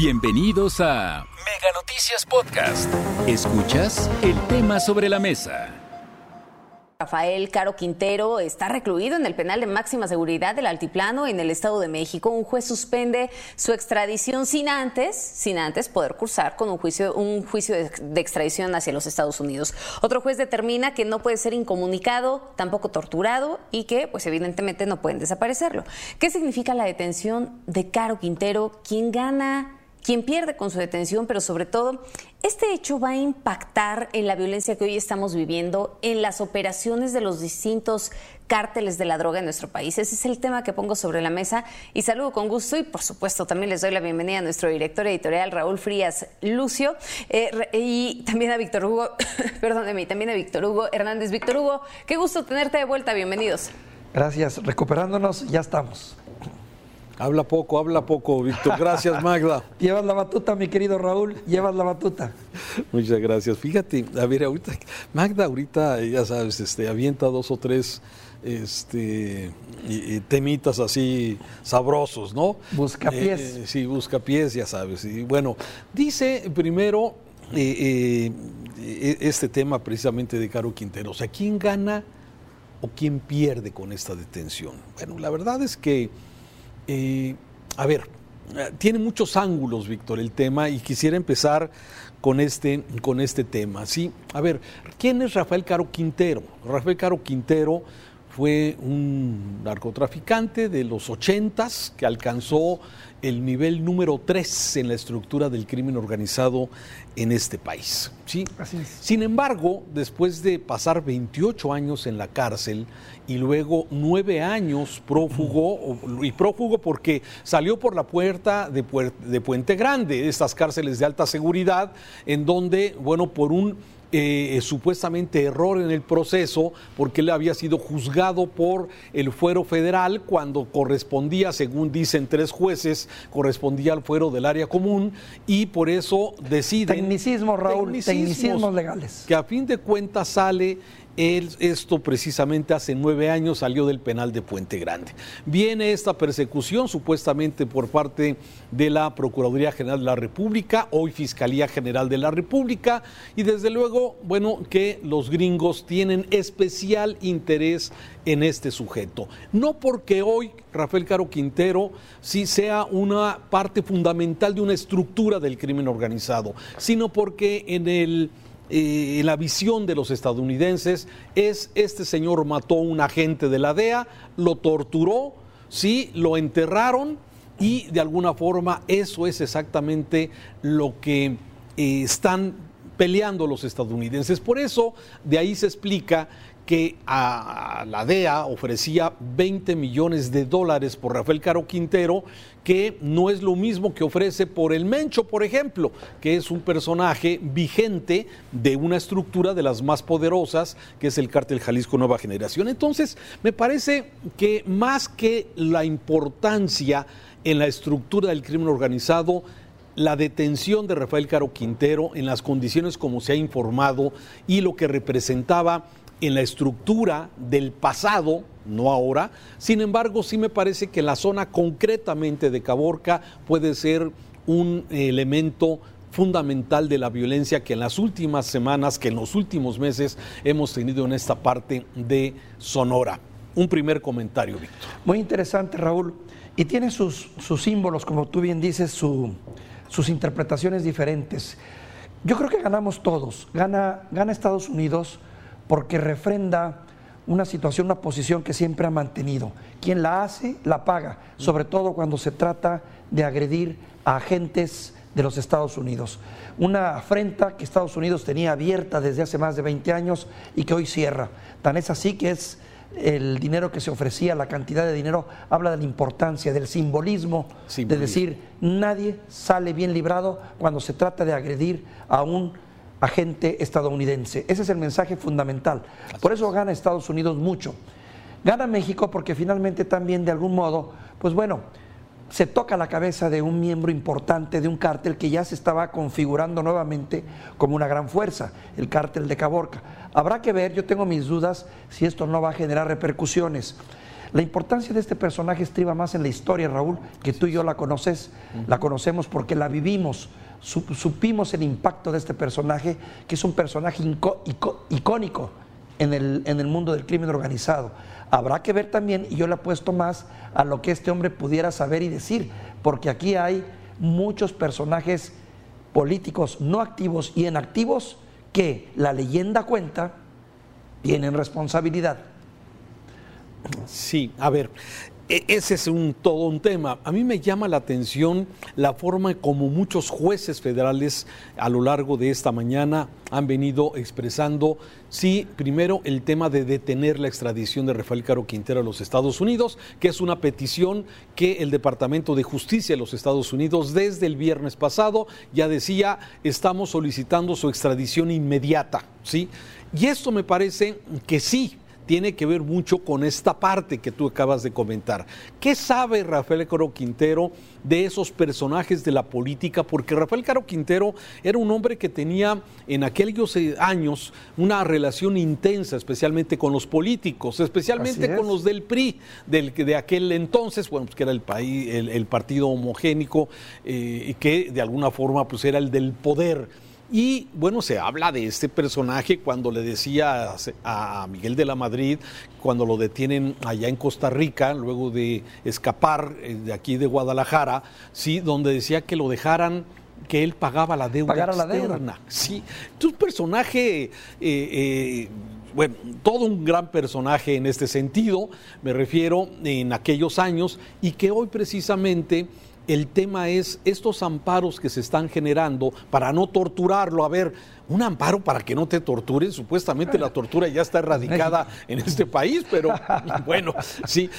Bienvenidos a Mega Noticias Podcast. Escuchas el tema sobre la mesa. Rafael Caro Quintero está recluido en el penal de máxima seguridad del Altiplano en el Estado de México. Un juez suspende su extradición sin antes, sin antes poder cursar con un juicio, un juicio de, extradición hacia los Estados Unidos. Otro juez determina que no puede ser incomunicado, tampoco torturado y que, pues evidentemente, no pueden desaparecerlo. ¿Qué significa la detención de Caro Quintero? ¿Quién gana? Quien pierde con su detención, pero sobre todo, este hecho va a impactar en la violencia que hoy estamos viviendo, en las operaciones de los distintos cárteles de la droga en nuestro país. Ese es el tema que pongo sobre la mesa y saludo con gusto y por supuesto también les doy la bienvenida a nuestro director editorial Raúl Frías Lucio eh, y también a Víctor Hugo, perdóneme, también a Víctor Hugo Hernández. Víctor Hugo, qué gusto tenerte de vuelta, bienvenidos. Gracias, recuperándonos, ya estamos. Habla poco, habla poco, Víctor. Gracias, Magda. Llevas la batuta, mi querido Raúl, llevas la batuta. Muchas gracias. Fíjate, a ver, ahorita, Magda ahorita, ya sabes, este, avienta dos o tres este, temitas así sabrosos, ¿no? Busca pies. Eh, sí, busca pies, ya sabes. Y bueno, dice primero eh, eh, este tema precisamente de Caro Quintero. O sea, ¿quién gana o quién pierde con esta detención? Bueno, la verdad es que eh, a ver, tiene muchos ángulos, Víctor, el tema, y quisiera empezar con este, con este tema. Sí, a ver, ¿quién es Rafael Caro Quintero? Rafael Caro Quintero fue un narcotraficante de los ochentas que alcanzó el nivel número 3 en la estructura del crimen organizado en este país. ¿sí? Sin embargo, después de pasar 28 años en la cárcel y luego nueve años prófugo, y prófugo porque salió por la puerta de, de Puente Grande, estas cárceles de alta seguridad, en donde, bueno, por un eh, supuestamente error en el proceso porque él había sido juzgado por el fuero federal cuando correspondía, según dicen tres jueces, correspondía al fuero del área común y por eso deciden... Tecnicismo, Raúl, tecnicismos legales. Que a fin de cuentas sale esto precisamente hace nueve años salió del penal de Puente Grande. Viene esta persecución supuestamente por parte de la Procuraduría General de la República, hoy Fiscalía General de la República, y desde luego, bueno, que los gringos tienen especial interés en este sujeto. No porque hoy Rafael Caro Quintero sí sea una parte fundamental de una estructura del crimen organizado, sino porque en el eh, la visión de los estadounidenses es este señor mató a un agente de la DEA, lo torturó, sí, lo enterraron y de alguna forma eso es exactamente lo que eh, están peleando los estadounidenses. Por eso de ahí se explica que a la DEA ofrecía 20 millones de dólares por Rafael Caro Quintero, que no es lo mismo que ofrece por el Mencho, por ejemplo, que es un personaje vigente de una estructura de las más poderosas, que es el cártel Jalisco Nueva Generación. Entonces, me parece que más que la importancia en la estructura del crimen organizado, la detención de Rafael Caro Quintero en las condiciones como se ha informado y lo que representaba en la estructura del pasado, no ahora. Sin embargo, sí me parece que la zona concretamente de Caborca puede ser un elemento fundamental de la violencia que en las últimas semanas, que en los últimos meses hemos tenido en esta parte de Sonora. Un primer comentario, Víctor. Muy interesante, Raúl. Y tiene sus, símbolos, como tú bien dices, sus interpretaciones diferentes. Yo creo que ganamos todos. Gana, gana Estados Unidos porque refrenda una situación, una posición que siempre ha mantenido. Quien la hace, la paga, sobre todo cuando se trata de agredir a agentes de los Estados Unidos. Una afrenta que Estados Unidos tenía abierta desde hace más de 20 años y que hoy cierra. Tan es así que es el dinero que se ofrecía, la cantidad de dinero, habla de la importancia, del simbolismo, de decir, nadie sale bien librado cuando se trata de agredir a un agente estadounidense. Ese es el mensaje fundamental. Por eso gana Estados Unidos mucho. Gana México porque finalmente también de algún modo, pues bueno, se toca la cabeza de un miembro importante de un cártel que ya se estaba configurando nuevamente como una gran fuerza, el cártel de Caborca. Habrá que ver, yo tengo mis dudas si esto no va a generar repercusiones. La importancia de este personaje estriba más en la historia, Raúl, que tú y yo la conoces, la conocemos porque la vivimos, supimos el impacto de este personaje, que es un personaje icónico en el, en el mundo del crimen organizado. Habrá que ver también, y yo le apuesto más a lo que este hombre pudiera saber y decir, porque aquí hay muchos personajes políticos no activos y inactivos que la leyenda cuenta tienen responsabilidad. Sí, a ver, ese es un, todo un tema. A mí me llama la atención la forma como muchos jueces federales a lo largo de esta mañana han venido expresando, sí, primero el tema de detener la extradición de Rafael Caro Quintero a los Estados Unidos, que es una petición que el Departamento de Justicia de los Estados Unidos desde el viernes pasado ya decía, estamos solicitando su extradición inmediata, ¿sí? Y esto me parece que sí, tiene que ver mucho con esta parte que tú acabas de comentar. ¿Qué sabe Rafael Caro Quintero de esos personajes de la política? Porque Rafael Caro Quintero era un hombre que tenía en aquellos eh, años una relación intensa, especialmente con los políticos, especialmente con los del PRI, del, de aquel entonces, bueno, pues que era el, país, el, partido homogénico eh, y que de alguna forma pues era el del poder. Y bueno, se habla de este personaje cuando le decía a Miguel de la Madrid, cuando lo detienen allá en Costa Rica, luego de escapar eh, de aquí de Guadalajara, sí, donde decía que lo dejaran que él pagaba la deuda externa. La deuda. Sí, un personaje, eh, eh, bueno, todo un gran personaje en este sentido, me refiero en aquellos años, y que hoy precisamente el tema es estos amparos que se están generando para no torturarlo. A ver, un amparo para que no te torturen. Supuestamente la tortura ya está erradicada en este país, pero bueno, sí,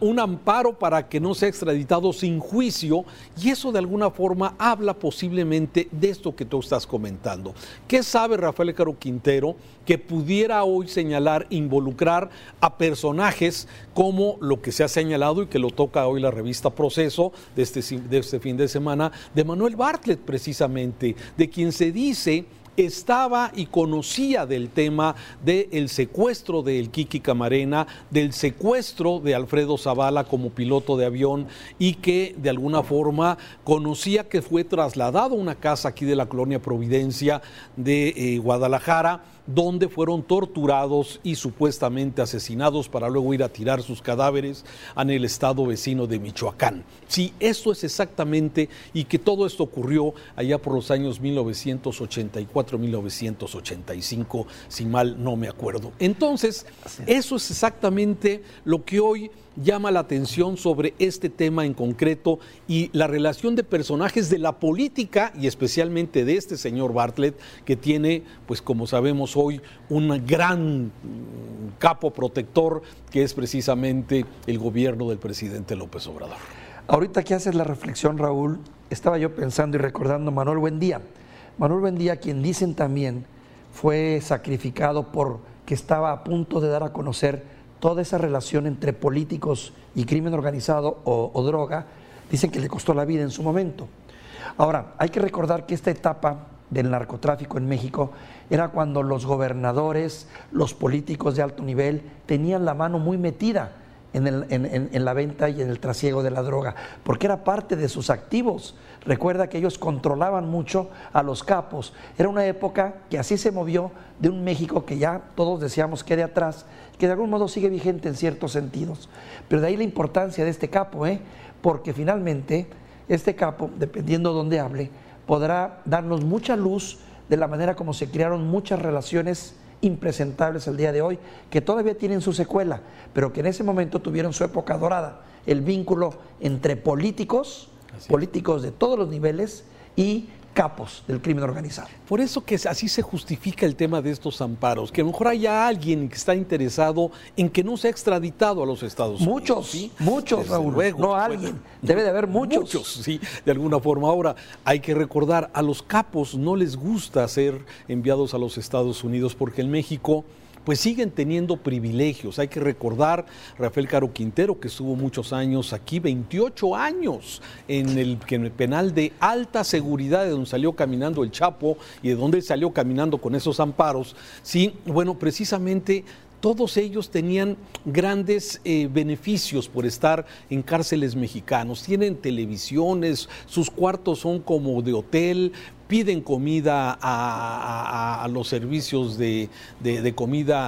un amparo para que no sea extraditado sin juicio y eso de alguna forma habla posiblemente de esto que tú estás comentando. ¿Qué sabe Rafael Caro Quintero que pudiera hoy señalar, involucrar a personajes como lo que se ha señalado y que lo toca hoy la revista Proceso de este, de este fin de semana, de Manuel Bartlett precisamente, de quien se dice estaba y conocía del tema del secuestro del Kiki Camarena, del secuestro de Alfredo Zavala como piloto de avión y que de alguna forma conocía que fue trasladado a una casa aquí de la colonia Providencia de eh, Guadalajara donde fueron torturados y supuestamente asesinados para luego ir a tirar sus cadáveres en el estado vecino de Michoacán. Sí, eso es exactamente, y que todo esto ocurrió allá por los años 1984-1985, si mal no me acuerdo. Entonces, eso es exactamente lo que hoy llama la atención sobre este tema en concreto y la relación de personajes de la política y especialmente de este señor Bartlett que tiene, pues como sabemos hoy, un gran capo protector que es precisamente el gobierno del presidente López Obrador. Ahorita que haces la reflexión, Raúl, estaba yo pensando y recordando Manuel Buendía. Manuel Buendía, quien dicen también fue sacrificado por que estaba a punto de dar a conocer toda esa relación entre políticos y crimen organizado o, droga, dicen que le costó la vida en su momento. Ahora, hay que recordar que esta etapa del narcotráfico en México era cuando los gobernadores, los políticos de alto nivel tenían la mano muy metida en, la venta y en el trasiego de la droga, porque era parte de sus activos. Recuerda que ellos controlaban mucho a los capos. Era una época que así se movió de un México que ya todos decíamos quede atrás, que de algún modo sigue vigente en ciertos sentidos. Pero de ahí la importancia de este capo, ¿eh? porque finalmente este capo, dependiendo de dónde hable, podrá darnos mucha luz de la manera como se crearon muchas relaciones impresentables el día de hoy, que todavía tienen su secuela, pero que en ese momento tuvieron su época dorada, el vínculo entre políticos, políticos de todos los niveles y capos del crimen organizado. Por eso que así se justifica el tema de estos amparos, que a lo mejor haya alguien que está interesado en que no sea extraditado a los Estados Unidos. Muchos, muchos, Raúl, no alguien, debe de haber muchos. Muchos, sí, de alguna forma. Ahora, hay que recordar, a los capos no les gusta ser enviados a los Estados Unidos porque en México pues siguen teniendo privilegios. Hay que recordar Rafael Caro Quintero, que estuvo muchos años aquí, 28 años en el, penal de alta seguridad, de donde salió caminando el Chapo y de donde salió caminando con esos amparos. Sí, bueno, precisamente todos ellos tenían grandes eh, beneficios por estar en cárceles mexicanos. Tienen televisiones, sus cuartos son como de hotel, piden comida a, los servicios de, comida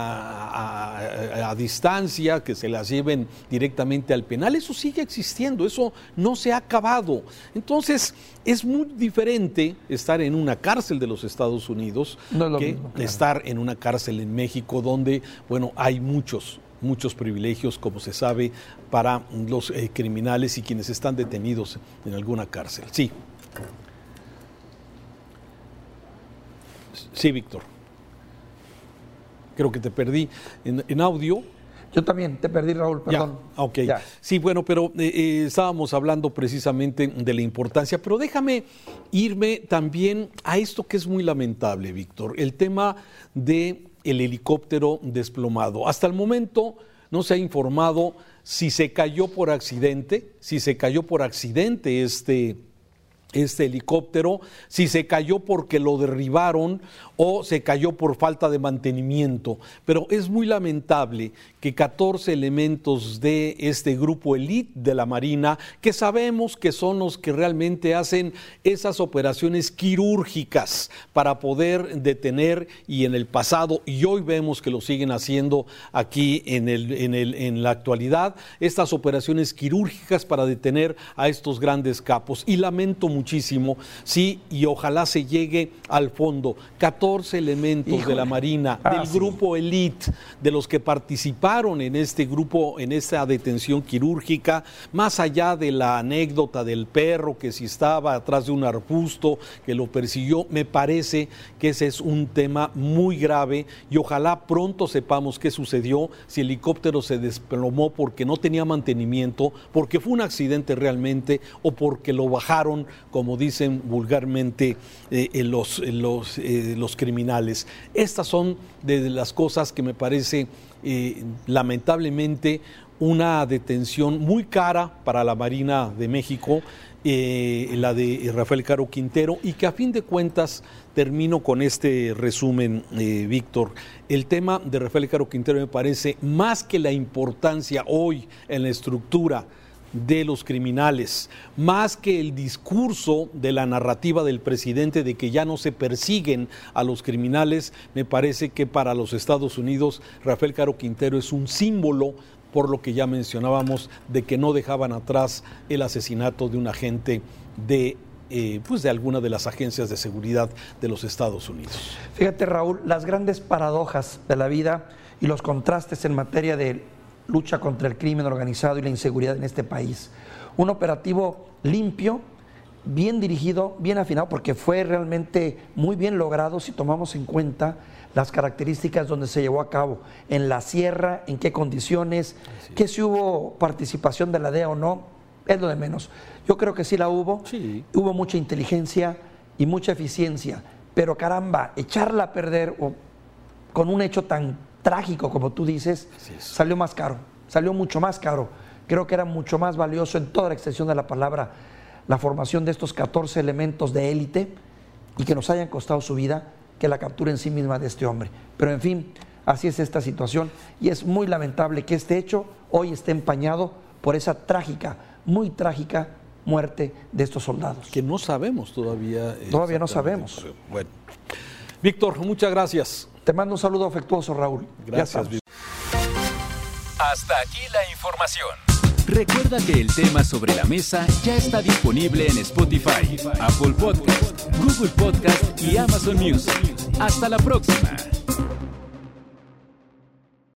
a, distancia, que se las lleven directamente al penal. Eso sigue existiendo, eso no se ha acabado. Entonces, es muy diferente estar en una cárcel de los Estados Unidos que estar en una cárcel en México, donde, bueno, hay muchos, muchos privilegios, como se sabe, para los eh, criminales y quienes están detenidos en alguna cárcel. Sí. Sí, Víctor. Creo que te perdí en, audio. Yo también te perdí, Raúl, perdón. ok. Sí, bueno, pero eh, eh, estábamos hablando precisamente de la importancia, pero déjame irme también a esto que es muy lamentable, Víctor, el tema de el helicóptero desplomado. Hasta el momento no se ha informado si se cayó por accidente, si se cayó por accidente este este helicóptero, si se cayó porque lo derribaron o se cayó por falta de mantenimiento. Pero es muy lamentable que 14 elementos de este grupo elite de la Marina, que sabemos que son los que realmente hacen esas operaciones quirúrgicas para poder detener y en el pasado, y hoy vemos que lo siguen haciendo aquí en, el, en, el, en la actualidad, estas operaciones quirúrgicas para detener a estos grandes capos. Y lamento muchísimo, sí, y ojalá se llegue al fondo. 14 elementos de la Marina, ah, del grupo elite, de los que participaron en este grupo, en esta detención quirúrgica, más allá de la anécdota del perro que si estaba atrás de un arbusto que lo persiguió, me parece que ese es un tema muy grave y ojalá pronto sepamos qué sucedió, si el helicóptero se desplomó porque no tenía mantenimiento, porque fue un accidente realmente o porque lo bajaron como dicen vulgarmente eh, los, los, eh, los, criminales. Estas son de las cosas que me parece eh, lamentablemente una detención muy cara para la Marina de México, la de Rafael Caro Quintero, y que a fin de cuentas termino con este resumen, Víctor. El tema de Rafael Caro Quintero me parece más que la importancia hoy en la estructura de los criminales, más que el discurso de la narrativa del presidente de que ya no se persiguen a los criminales, me parece que para los Estados Unidos Rafael Caro Quintero es un símbolo por lo que ya mencionábamos de que no dejaban atrás el asesinato de un agente de eh, pues de alguna de las agencias de seguridad de los Estados Unidos. Fíjate Raúl, las grandes paradojas de la vida y los contrastes en materia de lucha contra el crimen organizado y la inseguridad en este país. Un operativo limpio, bien dirigido, bien afinado, porque fue realmente muy bien logrado si tomamos en cuenta las características donde se llevó a cabo, en la sierra, en qué condiciones, que si hubo participación de la DEA o no, es lo de menos. Yo creo que sí la hubo, hubo mucha inteligencia y mucha eficiencia, pero caramba, echarla a perder o con un hecho tan trágico, como tú dices, salió más caro, salió mucho más caro. Creo que era mucho más valioso en toda la extensión de la palabra la formación de estos 14 elementos de élite y que nos hayan costado su vida que la captura en sí misma de este hombre. Pero en fin, así es esta situación y es muy lamentable que este hecho hoy esté empañado por esa trágica, muy trágica muerte de estos soldados. Que no sabemos todavía. Todavía no sabemos. Bueno. Víctor, muchas gracias. Te mando un saludo afectuoso, Raúl. Gracias. Hasta aquí la información. Recuerda que el tema sobre la mesa ya está disponible en Spotify, Apple Podcast, Google Podcast y Amazon Music. Hasta la próxima.